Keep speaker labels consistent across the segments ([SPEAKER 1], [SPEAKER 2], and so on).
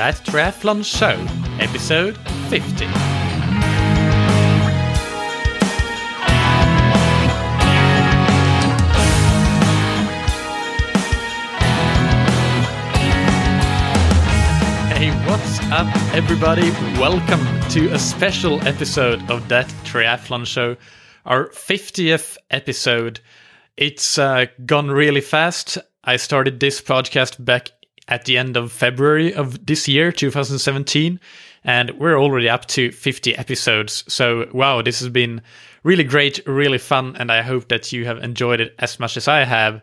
[SPEAKER 1] That Triathlon Show, episode 50. Hey, what's up, everybody? Welcome to a special episode of That Triathlon Show, our 50th episode. It's uh, gone really fast. I started this podcast back at the end of February of this year, 2017, and we're already up to 50 episodes. So, wow, this has been really great, really fun, and I hope that you have enjoyed it as much as I have.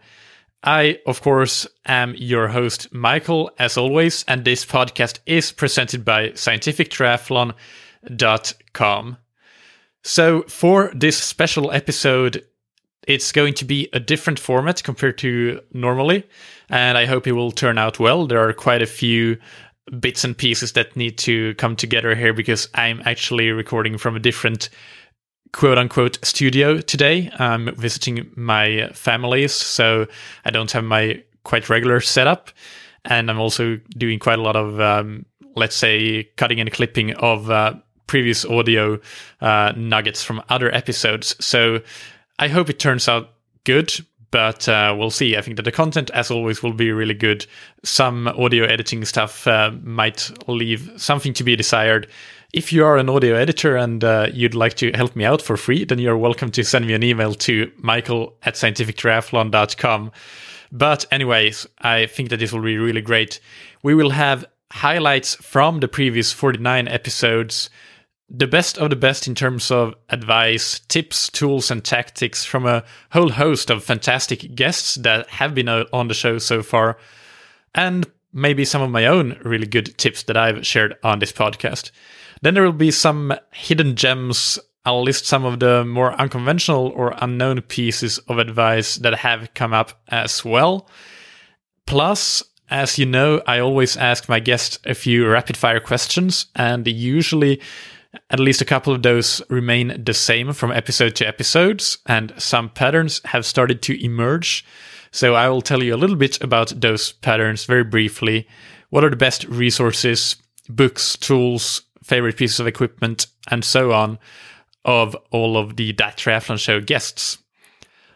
[SPEAKER 1] I, of course, am your host, Mikael, as always, and this podcast is presented by scientifictriathlon.com. So, for this special episode, it's going to be a different format compared to normally, and I hope it will turn out well. There are quite a few bits and pieces that need to come together here because I'm actually recording from a different quote unquote studio today. I'm visiting my families, so I don't have my quite regular setup. And I'm also doing quite a lot of, um, let's say, cutting and clipping of uh, previous audio uh, nuggets from other episodes. So I hope it turns out good, but uh, we'll see. I think that the content, as always, will be really good. Some audio editing stuff uh, might leave something to be desired. If you are an audio editor and uh, you'd like to help me out for free, then you're welcome to send me an email to mikael at scientifictriathlon.com. But, anyways, I think that this will be really great. We will have highlights from the previous 49 episodes, the best of the best in terms of advice, tips, tools, and tactics from a whole host of fantastic guests that have been uh, on the show so far, and maybe some of my own really good tips that I've shared on this podcast. Then there will be some hidden gems. I'll list some of the more unconventional or unknown pieces of advice that have come up as well. Plus, as you know, I always ask my guests a few rapid fire questions, and usually at least a couple of those remain the same from episode to episodes, and some patterns have started to emerge. So I will tell you a little bit about those patterns very briefly. What are the best resources, books, tools, favorite pieces of equipment, and so on of all of the That Triathlon Show guests.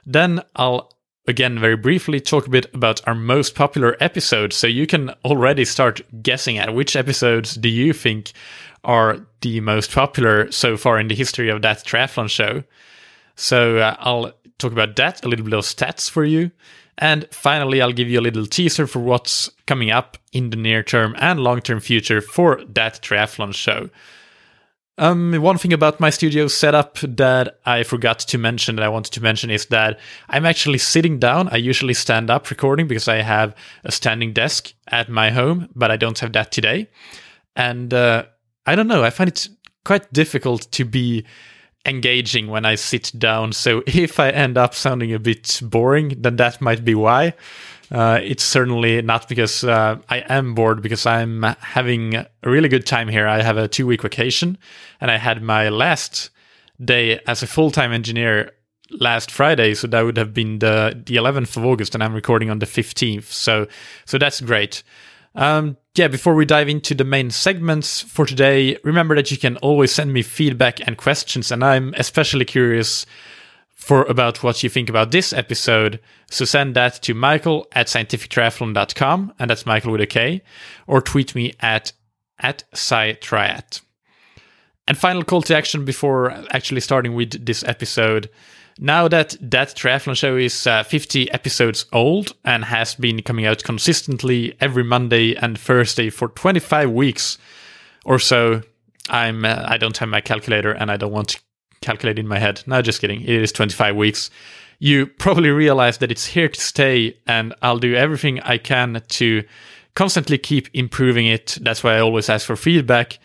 [SPEAKER 1] Then I'll again very briefly talk a bit about our most popular episodes so you can already start guessing at which episodes do you think are the most popular so far in the history of that triathlon show so uh, i'll talk about that a little bit of stats for you and finally i'll give you a little teaser for what's coming up in the near term and long term future for that triathlon show um, one thing about my studio setup that I forgot to mention that I wanted to mention is that I'm actually sitting down. I usually stand up recording because I have a standing desk at my home, but I don't have that today. And uh, I don't know, I find it quite difficult to be engaging when I sit down. So if I end up sounding a bit boring, then that might be why. Uh, it's certainly not because uh, I am bored, because I'm having a really good time here. I have a two week vacation, and I had my last day as a full time engineer last Friday, so that would have been the the 11th of August, and I'm recording on the 15th. So so that's great. Um, yeah, before we dive into the main segments for today, remember that you can always send me feedback and questions, and I'm especially curious for about what you think about this episode. So send that to Mikael at scientifictriathlon.com, and that's Mikael with a K, or tweet me at at SciTriat. And final call to action before actually starting with this episode. Now that that triathlon show is uh, 50 episodes old and has been coming out consistently every Monday and Thursday for 25 weeks or so, I'm uh, I don't have my calculator and I don't want to calculate in my head. No, just kidding. It is 25 weeks. You probably realize that it's here to stay, and I'll do everything I can to constantly keep improving it. That's why I always ask for feedback.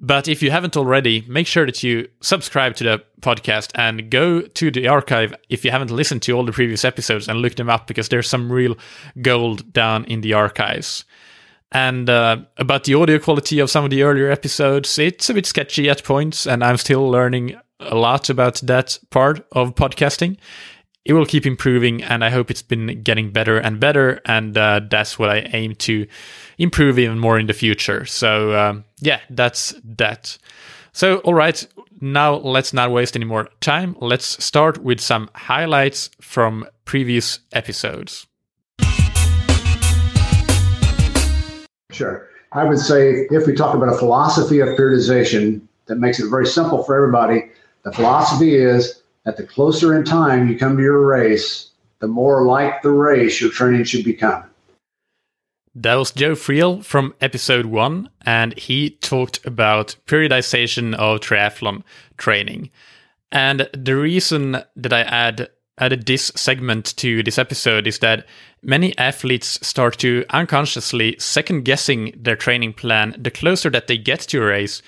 [SPEAKER 1] But if you haven't already, make sure that you subscribe to the podcast and go to the archive if you haven't listened to all the previous episodes and look them up because there's some real gold down in the archives. And uh, about the audio quality of some of the earlier episodes, it's a bit sketchy at points, and I'm still learning a lot about that part of podcasting. It will keep improving, and I hope it's been getting better and better. And uh, that's what I aim to improve even more in the future. So um, yeah, that's that. So all right, now let's not waste any more time. Let's start with some highlights from previous episodes.
[SPEAKER 2] Sure. I would say if we talk about a philosophy of periodization that makes it very simple for everybody, the philosophy is that the closer in time you come to your race, the more like the race your training should become.
[SPEAKER 1] That was Joe Friel from episode one, and he talked about periodization of triathlon training. And the reason that I add added this segment to this episode is that many athletes start to unconsciously second guessing their training plan the closer that they get to a race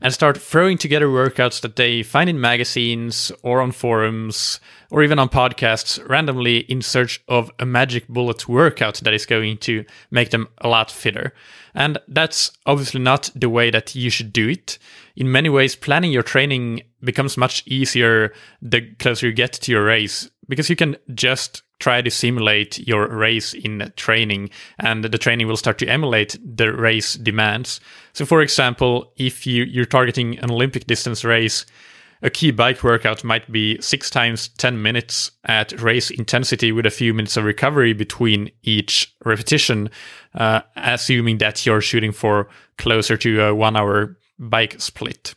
[SPEAKER 1] and start throwing together workouts that they find in magazines or on forums or even on podcasts randomly in search of a magic bullet workout that is going to make them a lot fitter. And that's obviously not the way that you should do it. In many ways, planning your training becomes much easier the closer you get to your race because you can just try to simulate your race in training and the training will start to emulate the race demands. So for example, if you, you're targeting an Olympic distance race, a key bike workout might be six times 10 minutes at race intensity with a few minutes of recovery between each repetition, uh, assuming that you're shooting for closer to a one hour bike split.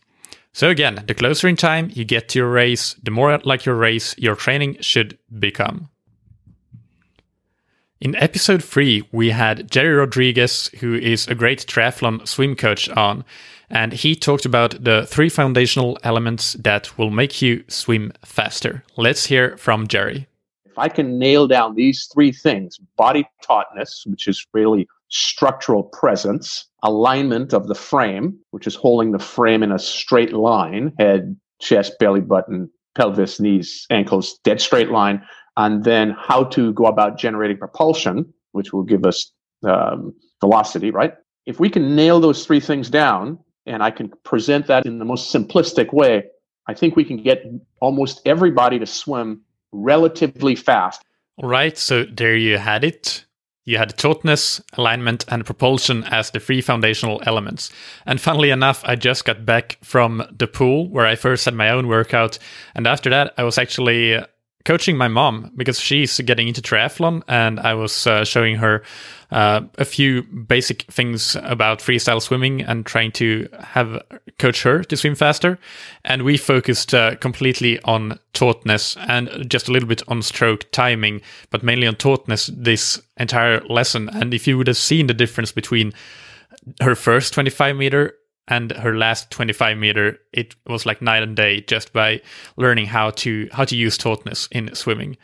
[SPEAKER 1] So again, the closer in time you get to your race, the more like your race your training should become. In episode 3, we had Gerry Rodrigues, who is a great triathlon swim coach, on, and he talked about the three foundational elements that will make you swim faster. Let's hear from Gerry.
[SPEAKER 3] If I can nail down these three things body tautness, which is really structural presence, alignment of the frame, which is holding the frame in a straight line head, chest, belly button, pelvis, knees, ankles, dead straight line and then how to go about generating propulsion, which will give us um, velocity, right? If we can nail those three things down and I can present that in the most simplistic way, I think we can get almost everybody to swim relatively fast.
[SPEAKER 1] All right, so there you had it. You had tautness, alignment, and propulsion as the three foundational elements. And funnily enough, I just got back from the pool where I first had my own workout. And after that, I was actually coaching my mom because she's getting into triathlon and I was uh, showing her uh, a few basic things about freestyle swimming and trying to have coach her to swim faster. And we focused uh, completely on tautness and just a little bit on stroke timing, but mainly on tautness this entire lesson. And if you would have seen the difference between her first 25 meter and her last 25 meter it was like night and day just by learning how to how to use tautness in swimming.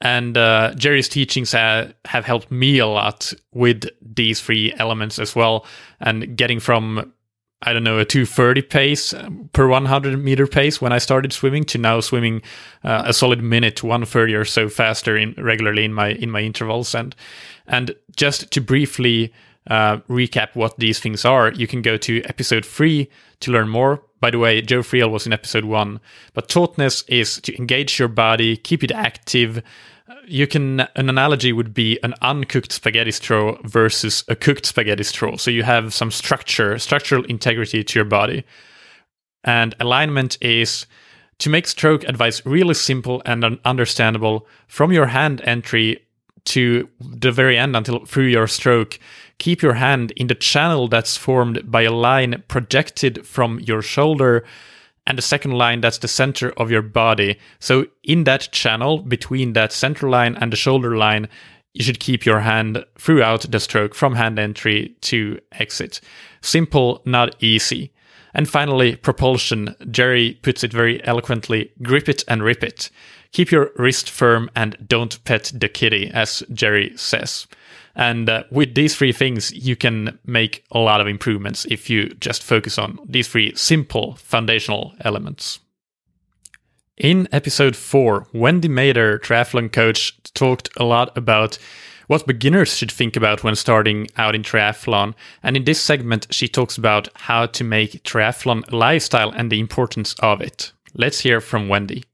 [SPEAKER 1] And uh, gerry's teachings have helped me a lot with these three elements as well and getting from I don't know, a 230 pace um, per 100 meter pace when I started swimming to now swimming uh, a solid minute 130 or so faster in regularly in my in my intervals. And and just to briefly uh, recap what these things are, you can go to episode three to learn more. By the way, Joe Friel was in episode one. But tautness is to engage your body, keep it active. Uh, you can an analogy would be an uncooked spaghetti straw versus a cooked spaghetti straw. So you have some structure, structural integrity to your body. And alignment is to make stroke advice really simple and understandable from your hand entry to the very end until through your stroke keep your hand in the channel that's formed by a line projected from your shoulder and the second line that's the center of your body. So in that channel between that center line and the shoulder line, you should keep your hand throughout the stroke from hand entry to exit. Simple, not easy. And finally, propulsion. Gerry puts it very eloquently grip it and rip it. Keep your wrist firm and don't pet the kitty, as Gerry says. And uh, with these three things, you can make a lot of improvements if you just focus on these three simple foundational elements. In episode 4, Wendy Mader, triathlon coach, talked a lot about what beginners should think about when starting out in triathlon. And in this segment, she talks about how to make triathlon lifestyle and the importance of it. Let's hear from Wendy.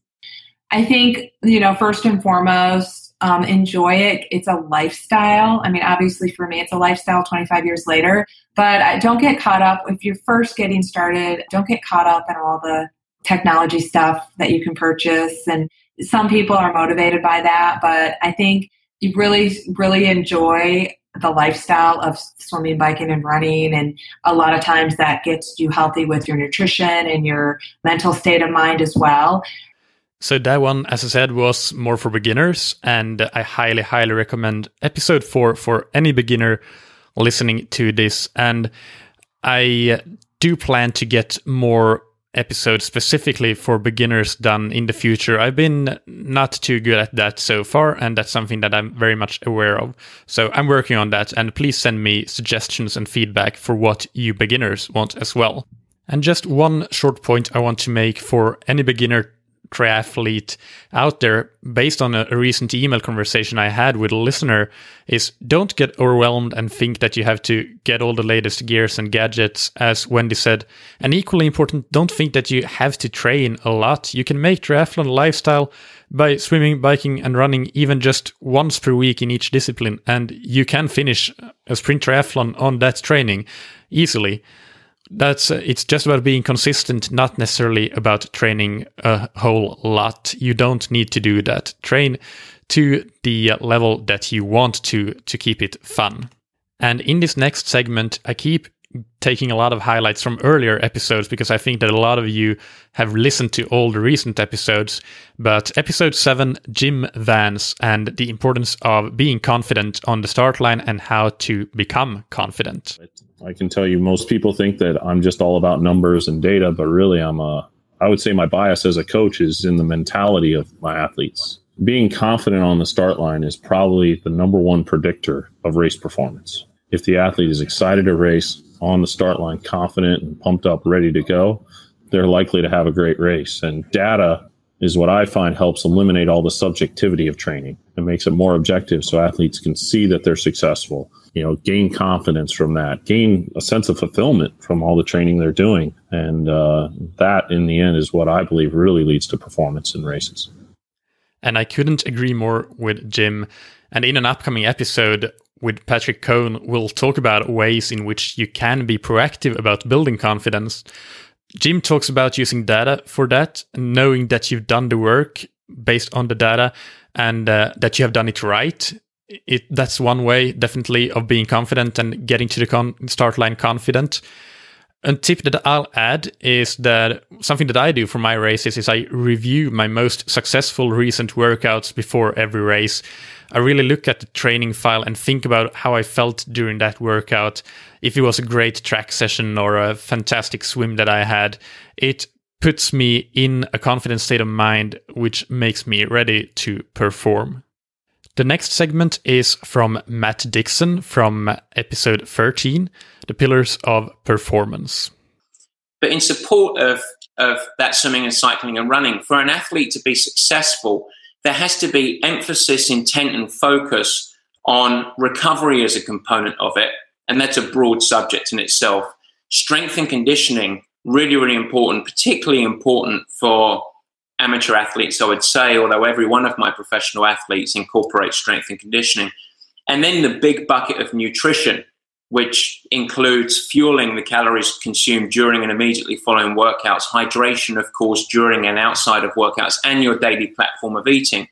[SPEAKER 4] I think, you know, first and foremost, um, enjoy it. It's a lifestyle. I mean, obviously for me, it's a lifestyle 25 years later, but don't get caught up. If you're first getting started, don't get caught up in all the technology stuff that you can purchase. And some people are motivated by that, but I think you really, really enjoy the lifestyle of swimming, biking, and running. And a lot of times that gets you healthy with your nutrition and your mental state of mind as well.
[SPEAKER 1] So that one, as I said, was more for beginners, and I highly, highly recommend episode four for any beginner listening to this. And I do plan to get more episodes specifically for beginners done in the future. I've been not too good at that so far, and that's something that I'm very much aware of. So I'm working on that, and please send me suggestions and feedback for what you beginners want as well. And just one short point I want to make for any beginner triathlete out there based on a, recent email conversation I had with a listener is don't get overwhelmed and think that you have to get all the latest gears and gadgets. As Wendy said and equally important don't think that you have to train a lot. You can make triathlon lifestyle by swimming biking and running even just once per week in each discipline and you can finish a sprint triathlon on that training easily that's uh, it's just about being consistent not necessarily about training a whole lot you don't need to do that train to the level that you want to to keep it fun and in this next segment i keep taking a lot of highlights from earlier episodes because I think that a lot of you have listened to all the recent episodes. But episode 7, Jim Vance, and the importance of being confident on the start line and how to become confident.
[SPEAKER 5] I can tell you, most people think that I'm just all about numbers and data, but really, I'm a, I would say my bias as a coach is in the mentality of my athletes. Being confident on the start line is probably the number one predictor of race performance. If the athlete is excited to race on the start line, confident and pumped up, ready to go, they're likely to have a great race. And data is what I find helps eliminate all the subjectivity of training and makes it more objective so athletes can see that they're successful, you know, gain confidence from that, gain a sense of fulfillment from all the training they're doing. And uh, that, in the end, is what I believe really leads to performance in races.
[SPEAKER 1] And I couldn't agree more with Jim. And in an upcoming episode with Patrick Cohn, we'll talk about ways in which you can be proactive about building confidence. Jim talks about using data for that, knowing that you've done the work based on the data and uh, that you have done it right. It that's one way, definitely, of being confident and getting to the con- start line confident. A tip that I'll add is that something that I do for my races is I review my most successful recent workouts before every race. I really look at the training file and think about how I felt during that workout if it was a great track session or a fantastic swim that I had, it puts me in a confident state of mind, which makes me ready to perform. The next segment is from Matt Dixon from episode 13 The Pillars of Performance.
[SPEAKER 6] But in support of, of that swimming and cycling and running, for an athlete to be successful, there has to be emphasis, intent, and focus on recovery as a component of it and that's a broad subject in itself. Strength and conditioning, really, really important, particularly important for amateur athletes, I would say, although every one of my professional athletes incorporates strength and conditioning. And then the big bucket of nutrition, which includes fueling the calories consumed during and immediately following workouts, hydration, of course, during and outside of workouts, and your daily platform of eating.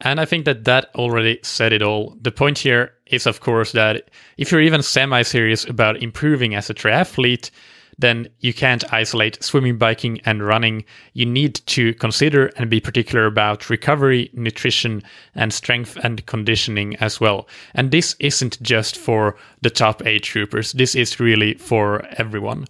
[SPEAKER 1] And I think that that already said it all. The point here is, of course, that if you're even semi serious about improving as a triathlete, then you can't isolate swimming, biking, and running. You need to consider and be particular about recovery, nutrition, and strength and conditioning as well. And this isn't just for the top age groupers, this is really for everyone.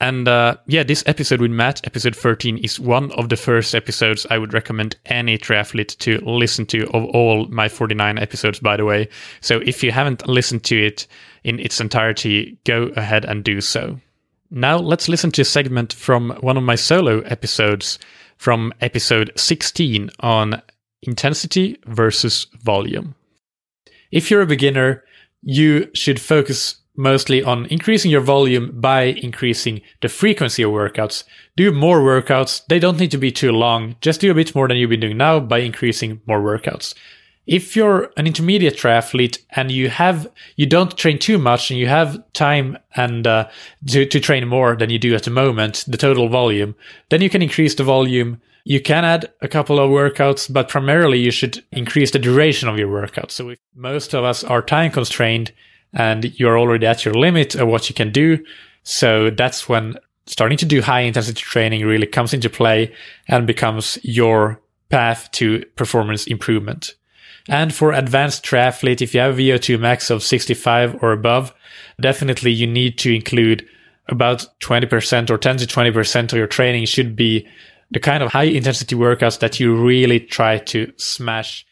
[SPEAKER 1] And uh, yeah, this episode with Matt, episode 13, is one of the first episodes I would recommend any triathlete to listen to of all my 49 episodes, by the way. So if you haven't listened to it in its entirety, go ahead and do so. Now let's listen to a segment from one of my solo episodes from episode 16 on intensity versus volume. If you're a beginner, you should focus mostly on increasing your volume by increasing the frequency of workouts. Do more workouts. They don't need to be too long. Just do a bit more than you've been doing now by increasing more workouts. If you're an intermediate triathlete and you have you don't train too much and you have time and uh, to to train more than you do at the moment, the total volume, then you can increase the volume. You can add a couple of workouts, but primarily you should increase the duration of your workouts So if most of us are time constrained, and you're already at your limit of what you can do. So that's when starting to do high intensity training really comes into play and becomes your path to performance improvement. And for advanced triathlete, if you have VO2 max of 65 or above, definitely you need to include about 20% or 10 to 20% of your training should be the kind of high intensity workouts that you really try to smash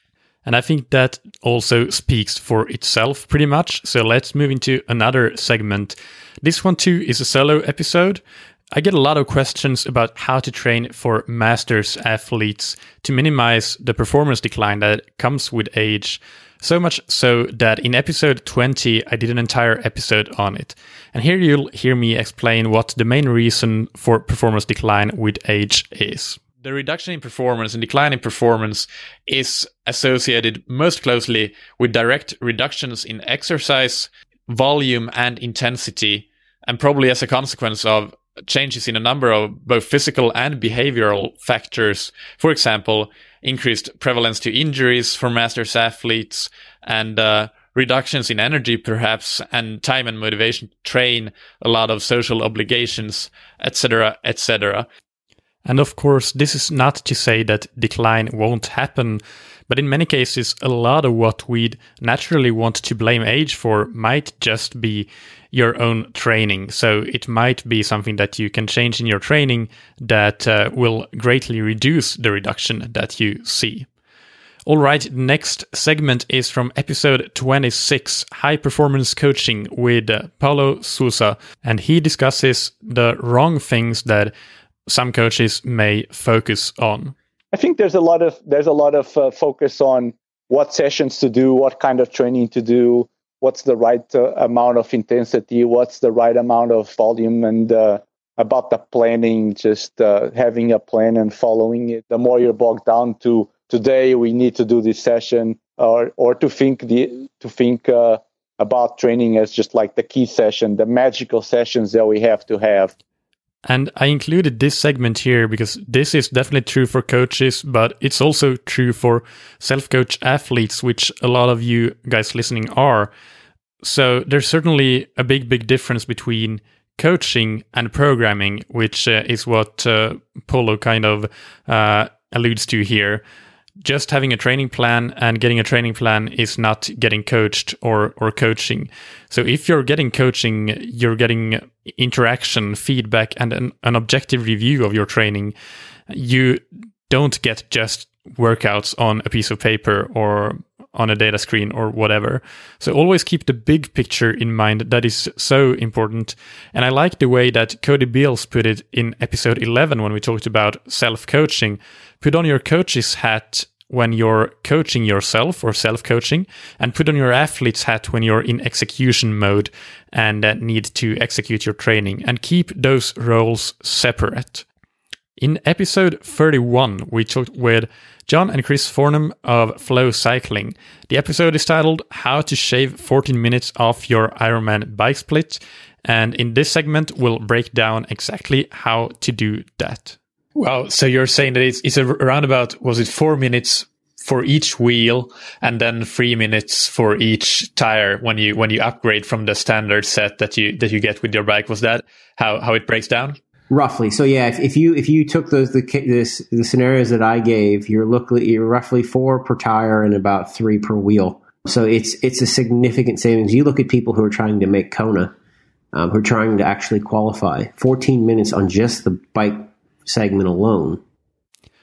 [SPEAKER 1] and I think that also speaks for itself pretty much. So let's move into another segment. This one too is a solo episode. I get a lot of questions about how to train for masters athletes to minimize the performance decline that comes with age. So much so that in episode 20, I did an entire episode on it. And here you'll hear me explain what the main reason for performance decline with age is the reduction in performance and decline in performance is associated most closely with direct reductions in exercise volume and intensity, and probably as a consequence of changes in a number of both physical and behavioral factors. For example, increased prevalence to injuries for masters athletes and uh, reductions in energy, perhaps, and time and motivation to train, a lot of social obligations, etc., etc. And of course, this is not to say that decline won't happen, but in many cases, a lot of what we'd naturally want to blame age for might just be your own training. So it might be something that you can change in your training that uh, will greatly reduce the reduction that you see. All right, next segment is from episode 26, High Performance Coaching with uh, Paulo Sousa, and he discusses the wrong things that some coaches may focus on?
[SPEAKER 7] I think there's a lot of there's a lot of uh, focus on what sessions to do, what kind of training to do, what's the right uh, amount of intensity, what's the right amount of volume, and uh, about the planning, just uh, having a plan and following it. The more you're bogged down to today, we need to do this session, or or to think the to think uh, about training as just like the key session, the magical sessions that we have to have.
[SPEAKER 1] And I included this segment here because this is definitely true for coaches, but it's also true for self coach athletes, which a lot of you guys listening are. So there's certainly a big, big difference between coaching and programming, which uh, is what uh, Paulo kind of uh, alludes to here just having a training plan and getting a training plan is not getting coached or or coaching. So if you're getting coaching, you're getting interaction, feedback, and an, an objective review of your training. You don't get just workouts on a piece of paper or on a data screen or whatever. So always keep the big picture in mind. That is so important. And I like the way that Cody Beals put it in episode 11 when we talked about self coaching put on your coach's hat when you're coaching yourself or self coaching, and put on your athlete's hat when you're in execution mode and uh, need to execute your training, and keep those roles separate. In episode 31, we talked with John and Chris Thornham of Flo Cycling. The episode is titled How to Shave 14 Minutes Off Your Ironman Bike Split. And in this segment, we'll break down exactly how to do that. Well, So you're saying that it's, it's around about, was it four minutes for each wheel and then three minutes for each tire when you, when you upgrade from the standard set that you, that you get with your bike? Was that how, how it breaks down?
[SPEAKER 8] Roughly. So yeah, if, if you, if you took those, the, this, the scenarios that I gave, you're looking, you're roughly four per tire and about three per wheel. So it's, it's a significant savings. You look at people who are trying to make Kona, um, who are trying to actually qualify 14 minutes on just the bike segment alone.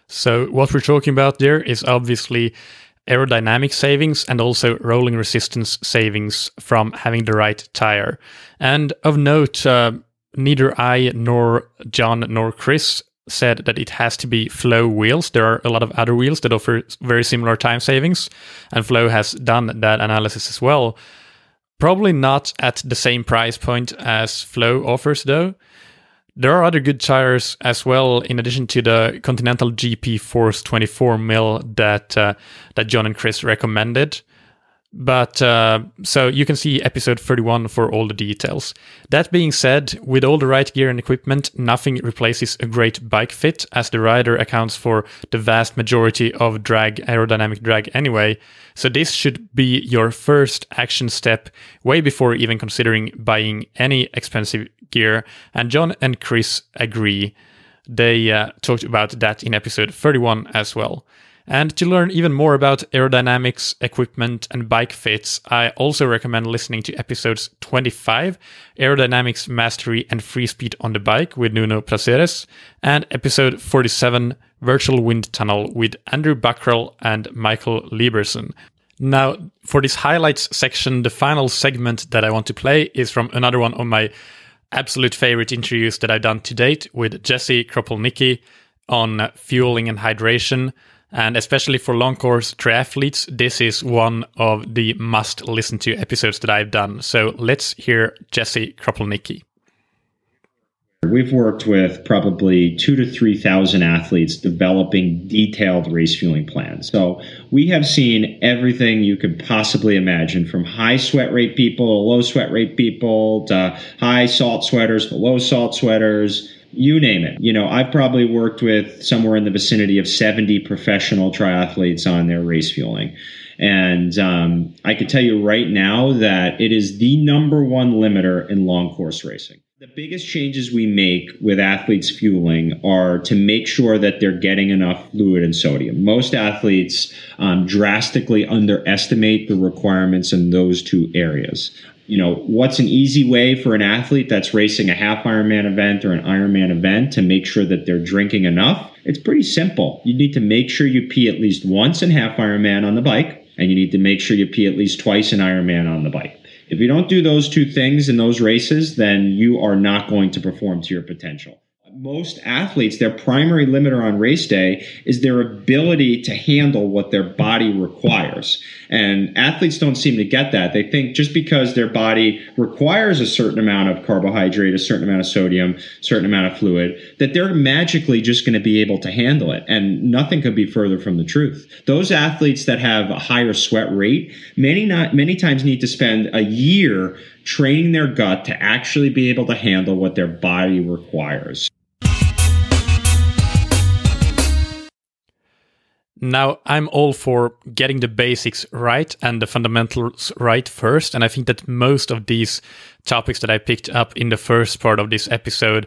[SPEAKER 1] So, what we're talking about there is obviously aerodynamic savings and also rolling resistance savings from having the right tire. And of note, uh, neither I nor John nor Chris said that it has to be Flo wheels. There are a lot of other wheels that offer very similar time savings, and Flo has done that analysis as well. Probably not at the same price point as Flo offers, though. There are other good tires as well, in addition to the Continental GP Force 24 mil that uh, that John and Chris recommended. But uh, so you can see episode 31 for all the details. That being said, with all the right gear and equipment, nothing replaces a great bike fit, as the rider accounts for the vast majority of drag, aerodynamic drag anyway. So this should be your first action step way before even considering buying any expensive gear. And John and Chris agree. They uh, talked about that in episode 31 as well. And to learn even more about aerodynamics, equipment, and bike fits, I also recommend listening to episodes 25, Aerodynamics Mastery and Free Speed on the Bike with Nuno Placeres, and episode 47, Virtual Wind Tunnel with Andrew Buckrell and Michael Lieberson. Now, for this highlights section, the final segment that I want to play is from another one of my absolute favorite interviews that I've done to date with Jesse Kropelnicki on fueling and hydration. And especially for long course triathletes, this is one of the must listen to episodes that I've done. So let's hear Jesse Kropelnicki.
[SPEAKER 9] We've worked with probably two to 3,000 athletes developing detailed race fueling plans. So we have seen everything you could possibly imagine from high sweat rate people, to low sweat rate people, to high salt sweaters, to low salt sweaters, you name it. You know, I've probably worked with somewhere in the vicinity of 70 professional triathletes on their race fueling. And um, I can tell you right now that it is the number one limiter in long course racing. The biggest changes we make with athletes fueling are to make sure that they're getting enough fluid and sodium. Most athletes um, drastically underestimate the requirements in those two areas you know, what's an easy way for an athlete that's racing a half Ironman event or an Ironman event to make sure that they're drinking enough? It's pretty simple. You need to make sure you pee at least once in half Ironman on the bike, and you need to make sure you pee at least twice in Ironman on the bike. If you don't do those two things in those races, then you are not going to perform to your potential most athletes, their primary limiter on race day is their ability to handle what their body requires. And athletes don't seem to get that. They think just because their body requires a certain amount of carbohydrate, a certain amount of sodium, certain amount of fluid, that they're magically just going to be able to handle it. And nothing could be further from the truth. Those athletes that have a higher sweat rate, many not many times need to spend a year training their gut to actually be able to handle what their body requires.
[SPEAKER 1] Now, I'm all for getting the basics right and the fundamentals right first. And I think that most of these topics that I picked up in the first part of this episode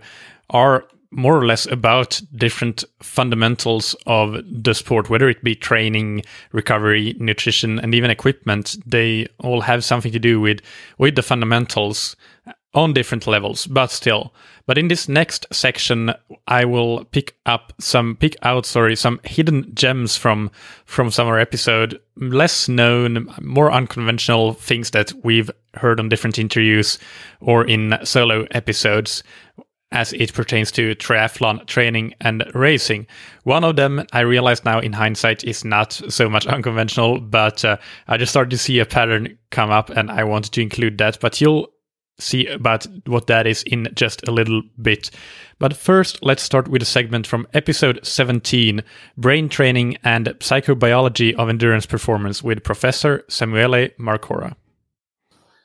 [SPEAKER 1] are more or less about different fundamentals of the sport, whether it be training, recovery, nutrition, and even equipment. They all have something to do with, with the fundamentals on different levels, but still. But in this next section, I will pick up some pick out sorry some hidden gems from from summer episode, less known, more unconventional things that we've heard on different interviews or in solo episodes as it pertains to triathlon training and racing. One of them, I realize now in hindsight, is not so much unconventional, but uh, I just started to see a pattern come up and I wanted to include that. But you'll see about what that is in just a little bit. But first, let's start with a segment from episode 17 Brain Training and Psychobiology of Endurance Performance with Professor Samuele Marcora.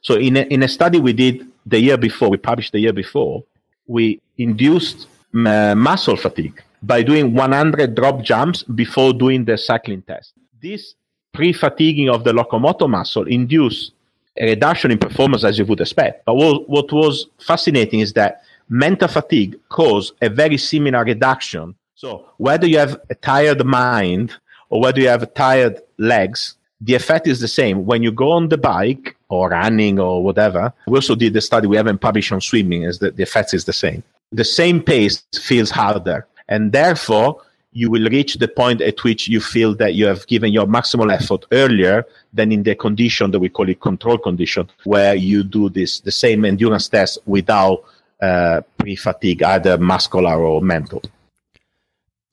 [SPEAKER 3] So, in a, in a study we did the year before, we published the year before, we induced uh, muscle fatigue by doing 100 drop jumps before doing the cycling test. This pre fatiguing of the locomotor muscle induced a reduction in performance as you would expect. But what, what was fascinating is that mental fatigue caused a very similar reduction. So whether you have a tired mind or whether you have tired legs, the effect is the same. When you go on the bike or running or whatever, we also did the study we haven't published on swimming, is that the effect is the same. The same pace feels harder. And therefore, you will reach the point at which you feel that you have given your maximal effort earlier than in the condition that we call it control condition, where you do this the same endurance test without uh, pre-fatigue, either muscular or mental.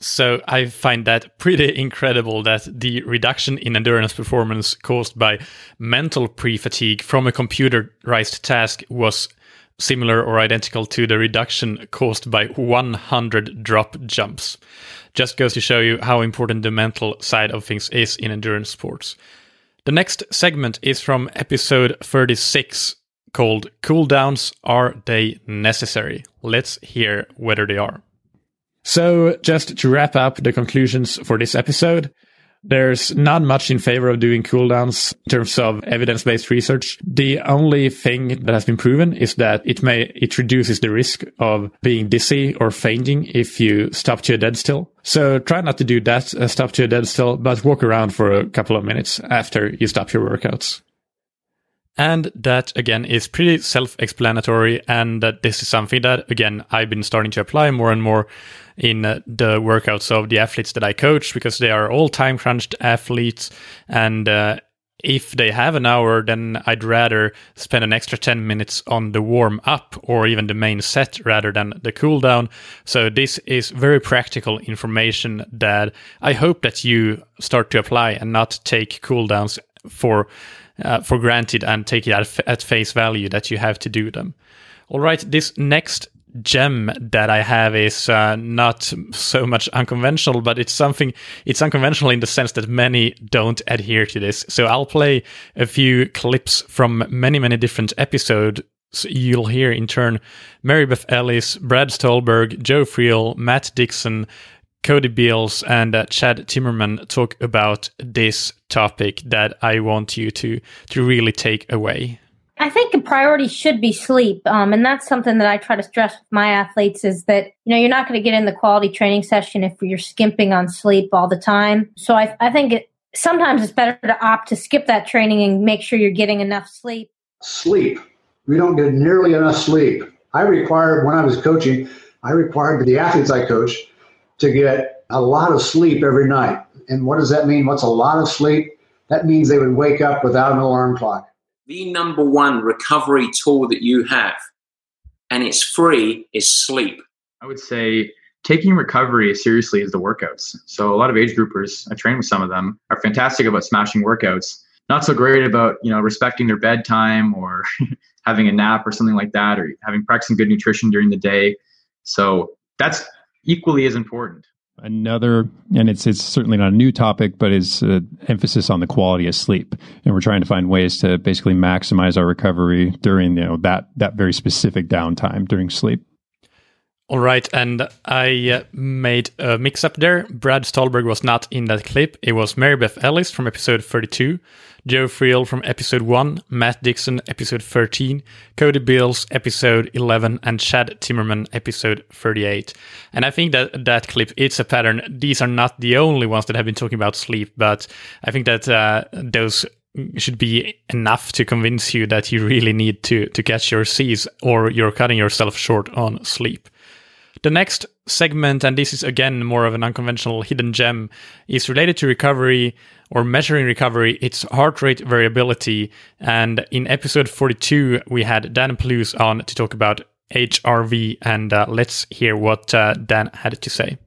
[SPEAKER 1] So I find that pretty incredible that the reduction in endurance performance caused by mental pre-fatigue from a computerized task was similar or identical to the reduction caused by 100 drop jumps. Just goes to show you how important the mental side of things is in endurance sports. The next segment is from episode 36 called Cooldowns Are They Necessary? Let's hear whether they are. So, just to wrap up the conclusions for this episode, there's not much in favor of doing cooldowns in terms of evidence-based research. The only thing that has been proven is that it may, it reduces the risk of being dizzy or fainting if you stop to a dead still. So try not to do that, uh, stop to a dead still, but walk around for a couple of minutes after you stop your workouts. And that again is pretty self explanatory. And that this is something that, again, I've been starting to apply more and more in uh, the workouts of the athletes that I coach because they are all time crunched athletes. And uh, if they have an hour, then I'd rather spend an extra 10 minutes on the warm up or even the main set rather than the cool down. So this is very practical information that I hope that you start to apply and not take cooldowns for uh, for granted and take it at, at face value that you have to do them. All right, this next gem that I have is uh, not so much unconventional, but it's something, it's unconventional in the sense that many don't adhere to this. So I'll play a few clips from many, many different episodes. So you'll hear in turn Mary Beth Ellis, Brad Stulberg, Joe Friel, Matt Dixon, Cody Beals and uh, Chad Timmerman talk about this topic that I want you to to really take away.
[SPEAKER 10] I think a priority should be sleep, um, and that's something that I try to stress with my athletes is that you know you're not going to get in the quality training session if you're skimping on sleep all the time. So I, I think it, sometimes it's better to opt to skip that training and make sure you're getting enough sleep.
[SPEAKER 2] Sleep. We don't get nearly enough sleep. I required when I was coaching, I required the athletes I coach to get a lot of sleep every night. And what does that mean? What's a lot of sleep? That means they would wake up without an alarm clock.
[SPEAKER 6] The number one recovery tool that you have, and it's free, is sleep.
[SPEAKER 11] I would say taking recovery as seriously as the workouts. So a lot of age groupers, I train with some of them, are fantastic about smashing workouts. Not so great about you know respecting their bedtime or having a nap or something like that, or having practicing good nutrition during the day. So that's equally as important.
[SPEAKER 12] Another, and it's it's certainly not a new topic, but is uh, emphasis on the quality of sleep, and we're trying to find ways to basically maximize our recovery during you know that that very specific downtime during sleep.
[SPEAKER 1] All right, and I uh, made a mix up there. Brad Stulberg was not in that clip. It was Mary Beth Ellis from episode 32, Joe Friel from episode 1, Matt Dixon episode 13, Cody Beals episode 11, and Chad Timmerman episode 38. And I think that that clip, it's a pattern. These are not the only ones that have been talking about sleep, but I think that uh, those should be enough to convince you that you really need to to catch your C's or you're cutting yourself short on sleep. The next segment, and this is again more of an unconventional hidden gem, is related to recovery or measuring recovery. It's heart rate variability. And in episode 42, we had Dan Plews on to talk about HRV. And uh, let's hear what uh, Dan had to say.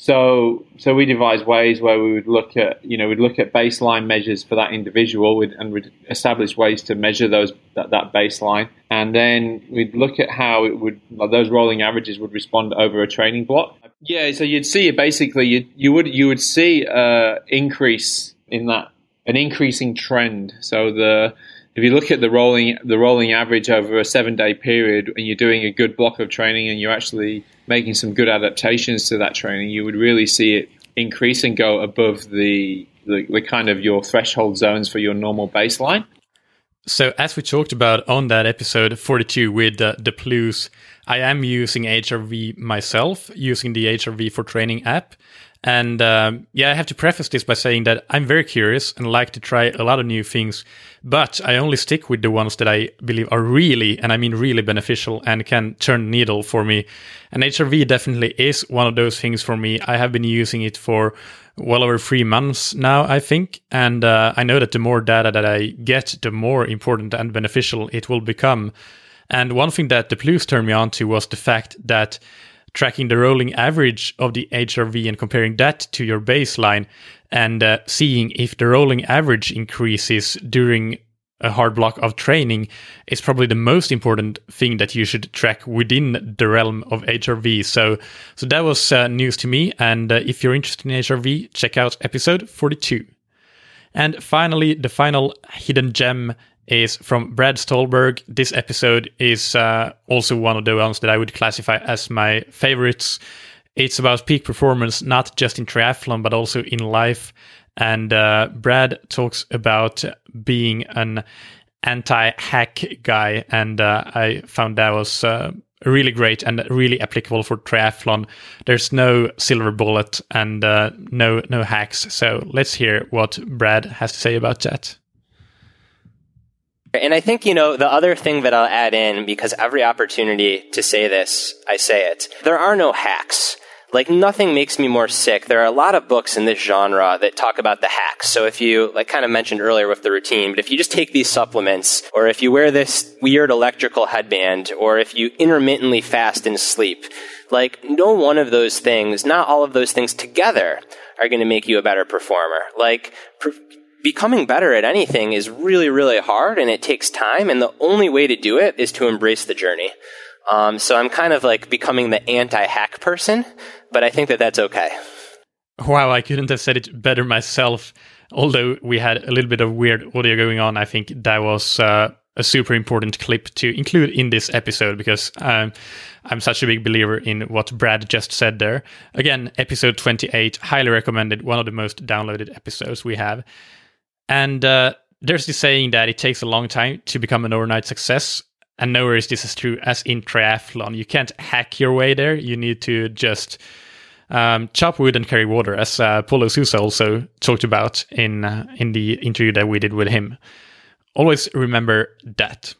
[SPEAKER 13] So, so we devised ways where we would look at, you know, we'd look at baseline measures for that individual, and we'd establish ways to measure those that, that baseline, and then we'd look at how it would those rolling averages would respond over a training block. Yeah, so you'd see basically you you would you would see a increase in that an increasing trend. So the if you look at the rolling the rolling average over a seven day period and you're doing a good block of training and you're actually making some good adaptations to that training, you would really see it increase and go above the, the, the kind of your threshold zones for your normal baseline.
[SPEAKER 1] So, as we talked about on that episode 42 with uh, the Plews, I am using HRV myself, using the HRV4Training app. And um, yeah, I have to preface this by saying that I'm very curious and like to try a lot of new things, but I only stick with the ones that I believe are really, and I mean really beneficial and can turn needle for me. And HRV definitely is one of those things for me. I have been using it for well over three months now, I think. And uh, I know that the more data that I get, the more important and beneficial it will become. And one thing that the Plews turned me on to was the fact that tracking the rolling average of the HRV and comparing that to your baseline and uh, seeing if the rolling average increases during a hard block of training is probably the most important thing that you should track within the realm of HRV. So, so that was uh, news to me. And uh, if you're interested in HRV, check out episode 42. And finally, the final hidden gem is from Brad Stulberg. This episode is uh, also one of the ones that I would classify as my favorites. It's about peak performance, not just in triathlon, but also in life. And uh, Brad talks about being an anti-hack guy, and uh, I found that was uh, really great and really applicable for triathlon. There's no silver bullet and uh, no no hacks. So let's hear what Brad has to say about that.
[SPEAKER 14] And I think, you know, the other thing that I'll add in, because every opportunity to say this, I say it, there are no hacks. Like nothing makes me more sick. There are a lot of books in this genre that talk about the hacks. So if you, like kind of mentioned earlier with the routine, but if you just take these supplements, or if you wear this weird electrical headband, or if you intermittently fast and sleep, like no one of those things, not all of those things together are going to make you a better performer. Like, becoming better at anything is really, really hard and it takes time. And the only way to do it is to embrace the journey. Um, so I'm kind of like becoming the anti hack person, but I think that that's okay.
[SPEAKER 1] Wow, I couldn't have said it better myself. Although we had a little bit of weird audio going on, I think that was uh, a super important clip to include in this episode because um, I'm such a big believer in what Brad just said there. Again, episode 28, highly recommended, one of the most downloaded episodes we have. And uh, there's this saying that it takes a long time to become an overnight success. And nowhere is this as true as in triathlon. You can't hack your way there. You need to just um, chop wood and carry water, as uh, Paulo Sousa also talked about in uh, in the interview that we did with him. Always remember that.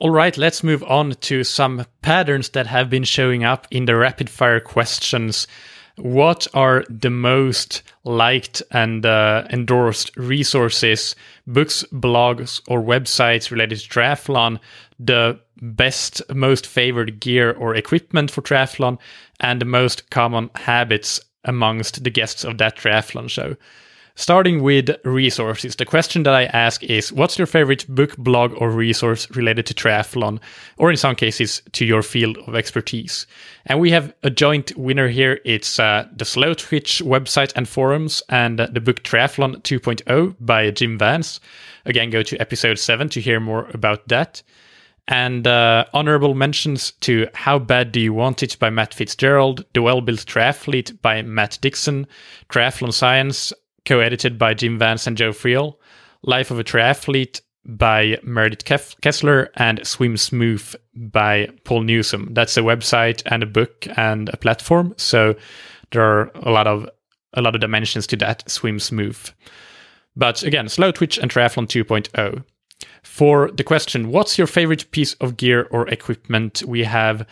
[SPEAKER 1] All right, let's move on to some patterns that have been showing up in the rapid fire questions what are the most liked and uh, endorsed resources, books, blogs, or websites related to triathlon, the best, most favored gear or equipment for triathlon, and the most common habits amongst the guests of that triathlon show. Starting with resources, the question that I ask is what's your favorite book, blog, or resource related to triathlon, or in some cases to your field of expertise? And we have a joint winner here. It's uh, the Slowtwitch website and forums and uh, the book Triathlon 2.0 by Jim Vance. Again, go to episode 7 to hear more about that. And uh, honorable mentions to How Bad Do You Want It by Matt Fitzgerald, The Well Built Triathlete by Matt Dixon, Triathlon Science co-edited by Jim Vance and Joe Friel, Life of a Triathlete by Meredith Kessler, and Swim Smooth by Paul Newsome. That's a website and a book and a platform. So there are a lot of a lot of dimensions to that Swim Smooth. But again, Slowtwitch and Triathlon 2.0. For the question, what's your favorite piece of gear or equipment? We have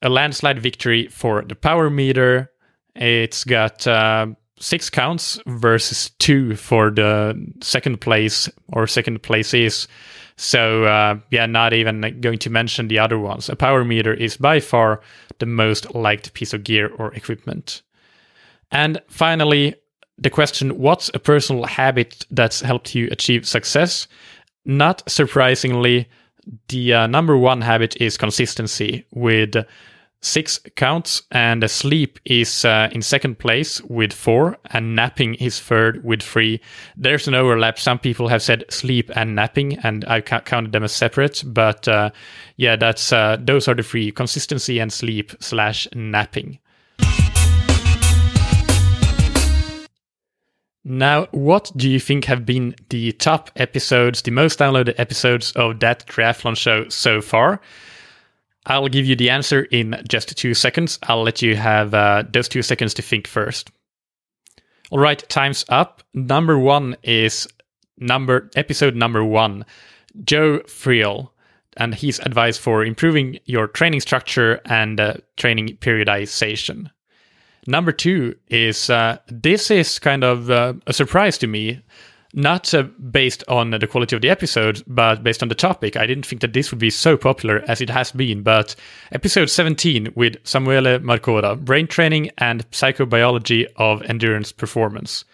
[SPEAKER 1] a landslide victory for the power meter. It's got uh, six counts versus two for the second place or second places. So uh, yeah, not even going to mention the other ones. A power meter is by far the most liked piece of gear or equipment. And finally, the question: What's a personal habit that's helped you achieve success? Not surprisingly, the uh, number one habit is consistency with six counts, and sleep is uh, in second place with four, and napping is third with three. There's an overlap. Some people have said sleep and napping, and I've counted them as separate. But uh, yeah, that's uh, those are the three: consistency and sleep slash napping. Now, what do you think have been the top episodes, the most downloaded episodes of that triathlon show so far? I'll give you the answer in just two seconds. I'll let you have uh, those two seconds to think first. All right, time's up. Number one is number episode number one, Joe Friel, and his advice for improving your training structure and uh, training periodization. Number two is uh, this is kind of uh, a surprise to me. Not uh, based on the quality of the episode, but based on the topic. I didn't think that this would be so popular as it has been. But episode 17 with Samuele Marcora, brain training and psychobiology of endurance performance.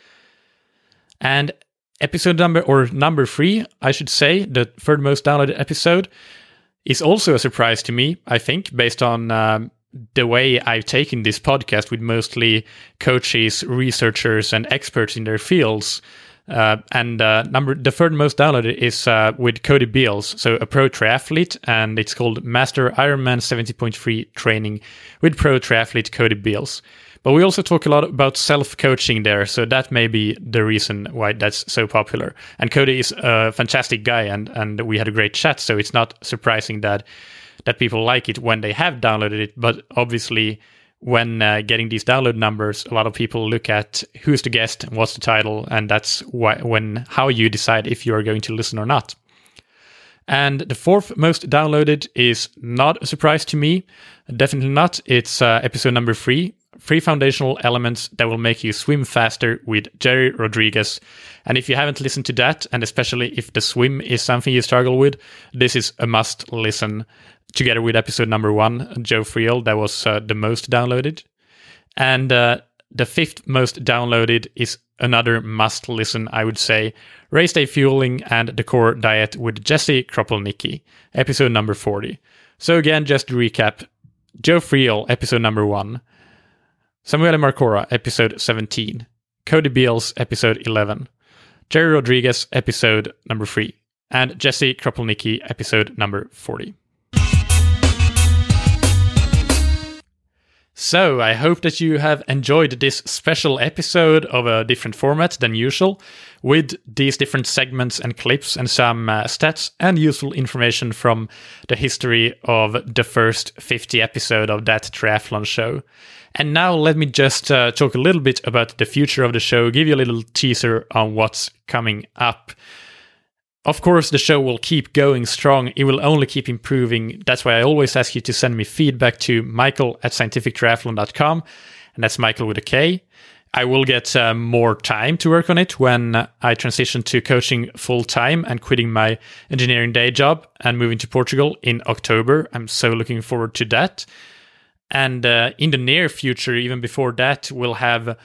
[SPEAKER 1] And episode number or number three, I should say, the third most downloaded episode, is also a surprise to me. I think based on um, the way I've taken this podcast with mostly coaches, researchers, and experts in their fields. Uh, and uh, number the third most downloaded is uh, with Cody Beals, so a pro triathlete, and it's called Master Ironman 70.3 Training with pro triathlete Cody Beals. But we also talk a lot about self coaching there, so that may be the reason why that's so popular. And Cody is a fantastic guy, and and we had a great chat, so it's not surprising that that people like it when they have downloaded it. But obviously, when uh, getting these download numbers, a lot of people look at who's the guest, what's the title, and that's why when how you decide if you are going to listen or not. And the fourth most downloaded is not a surprise to me. Definitely not. It's uh, episode number three Three Foundational Elements That Will Make You Swim Faster with Gerry Rodrigues. And if you haven't listened to that, and especially if the swim is something you struggle with, this is a must listen together with episode number one, Joe Friel, that was uh, the most downloaded. And uh, the fifth most downloaded is another must listen, I would say Race Day Fueling and the Core Diet with Jesse Kropelnicki, episode number 40. So, again, just to recap Joe Friel, episode number one, Samuel Marcora, episode 17, Cody Beals, episode 11, Gerry Rodrigues, episode number 3, and Jesse Kropelnicki, episode number 40. So, I hope that you have enjoyed this special episode of a different format than usual, with these different segments and clips and some uh, stats and useful information from the history of the first 50 episode of that triathlon show. And now let me just uh, talk a little bit about the future of the show, give you a little teaser on what's coming up. Of course, the show will keep going strong. It will only keep improving. That's why I always ask you to send me feedback to mikael at scientifictriathlon.com. And that's Mikael with a K. I will get uh, more time to work on it when I transition to coaching full time and quitting my engineering day job and moving to Portugal in October. I'm so looking forward to that. And uh, in the near future, even before that, we'll have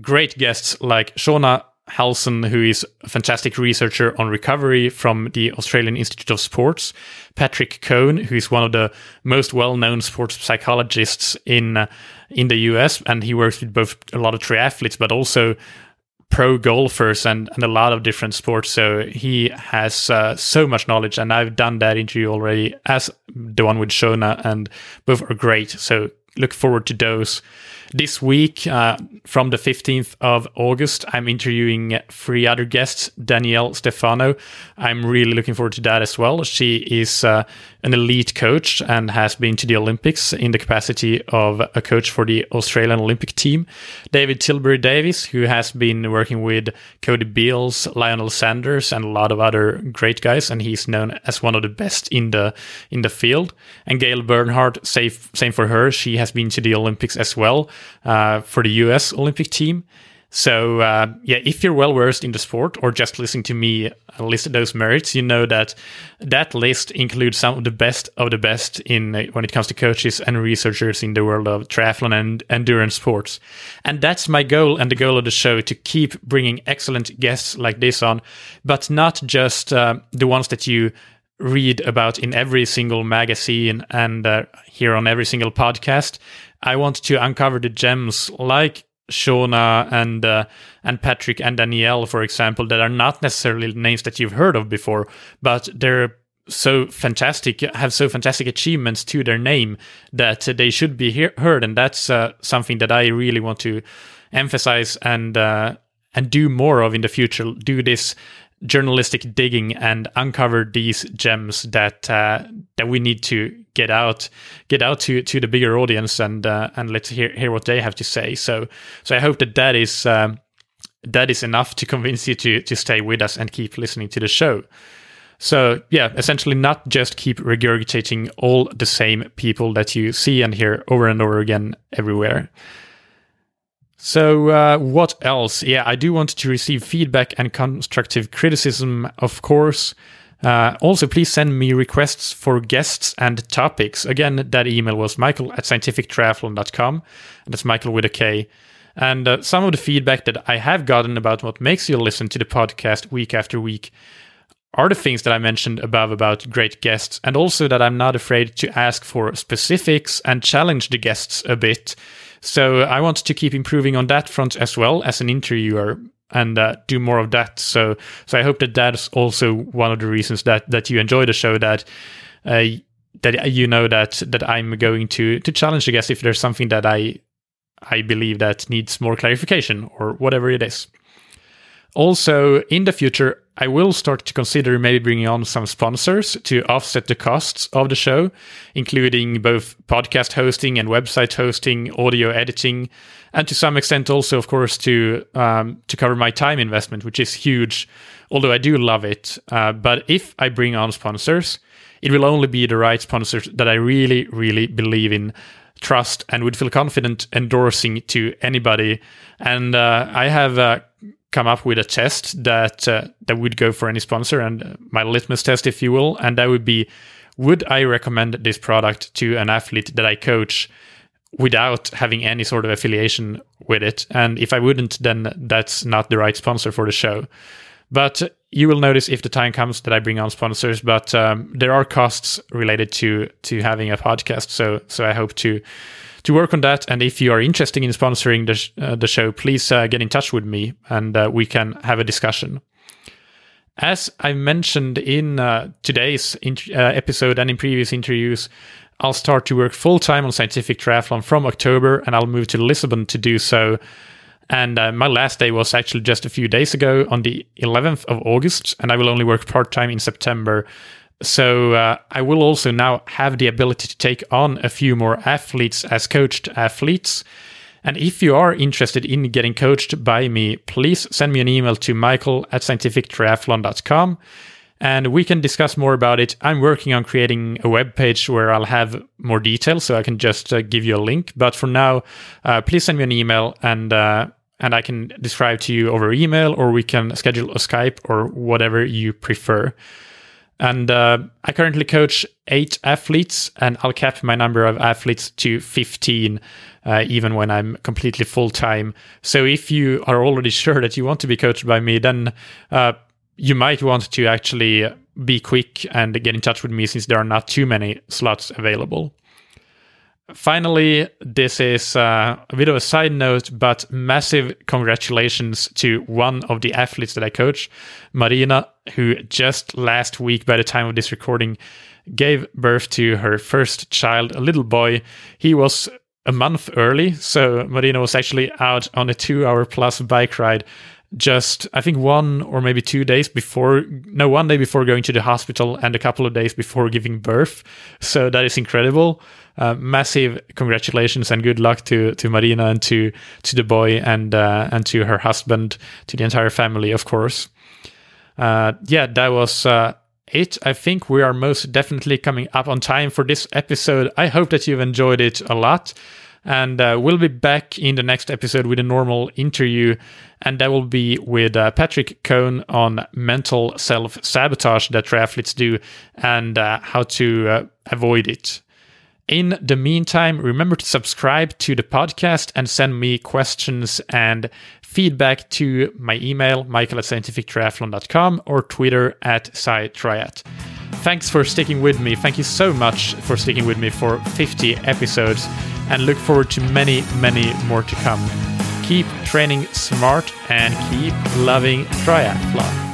[SPEAKER 1] great guests like Shona Halson, who is a fantastic researcher on recovery from the Australian Institute of Sports, Patrick Cohn, who is one of the most well-known sports psychologists in uh, in the US, and he works with both a lot of triathletes, but also pro golfers and, and a lot of different sports. So he has uh, so much knowledge, and I've done that interview already as the one with Shona, and both are great. So look forward to those this week, uh, from the 15th of August, I'm interviewing three other guests. Danielle Stefano. I'm really looking forward to that as well. She is uh, an elite coach and has been to the Olympics in the capacity of a coach for the Australian Olympic team. David Tilbury Davis, who has been working with Cody Beals, Lionel Sanders, and a lot of other great guys, and he's known as one of the best in the in the field. And Gale Bernhardt, same, same for her. She has been to the Olympics as well uh, for the US Olympic team. So, uh, yeah, if you're well versed in the sport or just listening to me list those merits, you know that that list includes some of the best of the best in uh, when it comes to coaches and researchers in the world of triathlon and endurance sports. And that's my goal and the goal of the show to keep bringing excellent guests like this on, but not just uh, the ones that you read about in every single magazine and uh, here on every single podcast. I want to uncover the gems like Shona and uh, and Patrick and Danielle, for example, that are not necessarily names that you've heard of before, but they're so fantastic, have so fantastic achievements to their name that they should be he- heard, and that's uh, something that I really want to emphasize and uh, and do more of in the future. Do this journalistic digging and uncover these gems that uh, that we need to get out get out to to the bigger audience and uh, and let's hear hear what they have to say. So so I hope that that is um, that is enough to convince you to to stay with us and keep listening to the show. So yeah, essentially not just keep regurgitating all the same people that you see and hear over and over again everywhere. So, uh, what else? Yeah, I do want to receive feedback and constructive criticism, of course. Uh, also, please send me requests for guests and topics. Again, that email was mikael at scientifictriathlon.com. And that's Mikael with a K. And uh, some of the feedback that I have gotten about what makes you listen to the podcast week after week are the things that I mentioned above about great guests, and also that I'm not afraid to ask for specifics and challenge the guests a bit. So I want to keep improving on that front as well as an interviewer and uh, do more of that. So, so I hope that that's also one of the reasons that that you enjoy the show. That uh, that you know that that I'm going to to challenge the guest if there's something that I I believe that needs more clarification or whatever it is. Also, in the future, I will start to consider maybe bringing on some sponsors to offset the costs of the show, including both podcast hosting and website hosting, audio editing, and to some extent also, of course, to um, to cover my time investment, which is huge. Although I do love it, uh, but if I bring on sponsors, it will only be the right sponsors that I really, really believe in trust and would feel confident endorsing to anybody. And uh, I have uh, come up with a test that uh, that would go for any sponsor and my litmus test, if you will, and that would be: Would I recommend this product to an athlete that I coach? without having any sort of affiliation with it. And if I wouldn't, then that's not the right sponsor for the show. But you will notice if the time comes that I bring on sponsors. But um, there are costs related to to having a podcast. So so I hope to to work on that. And if you are interested in sponsoring the, sh- uh, the show, please uh, get in touch with me and uh, we can have a discussion. As I mentioned in uh, today's uh, episode and in previous interviews, I'll start to work full time on scientific triathlon from October and I'll move to Lisbon to do so. And uh, my last day was actually just a few days ago on the 11th of August, and I will only work part time in September. So uh, I will also now have the ability to take on a few more athletes as coached athletes. And if you are interested in getting coached by me, please send me an email to mikael at scientifictriathlon.com and we can discuss more about it. I'm working on creating a web page where I'll have more details, so I can just uh, give you a link. But for now, uh, please send me an email and uh, and I can describe to you over email, or we can schedule a Skype or whatever you prefer. And uh, I currently coach eight athletes, and I'll cap my number of athletes to 15, uh, even when I'm completely full time. So if you are already sure that you want to be coached by me, then uh, you might want to actually be quick and get in touch with me since there are not too many slots available. Finally, this is uh, a bit of a side note, but massive congratulations to one of the athletes that I coach, Marina, who just last week, by the time of this recording, gave birth to her first child, a little boy. He was a month early, so Marina was actually out on a two hour plus bike ride just I think one or maybe two days before no one day before going to the hospital and a couple of days before giving birth. So that is incredible. Uh, massive congratulations and good luck to to Marina and to to the boy and uh, and to her husband to the entire family of course. Uh, yeah, that was uh, it. I think we are most definitely coming up on time for this episode. I hope that you've enjoyed it a lot. And uh, we'll be back in the next episode with a normal interview. And that will be with uh, Patrick Cohn on mental self sabotage that triathletes do and uh, how to uh, avoid it. In the meantime, remember to subscribe to the podcast and send me questions and feedback to my email, mikael at scientifictriathlon.com or Twitter at SciTriat. Thanks for sticking with me. Thank you so much for sticking with me for 50 episodes and look forward to many, many more to come. Keep training smart and keep loving triathlon.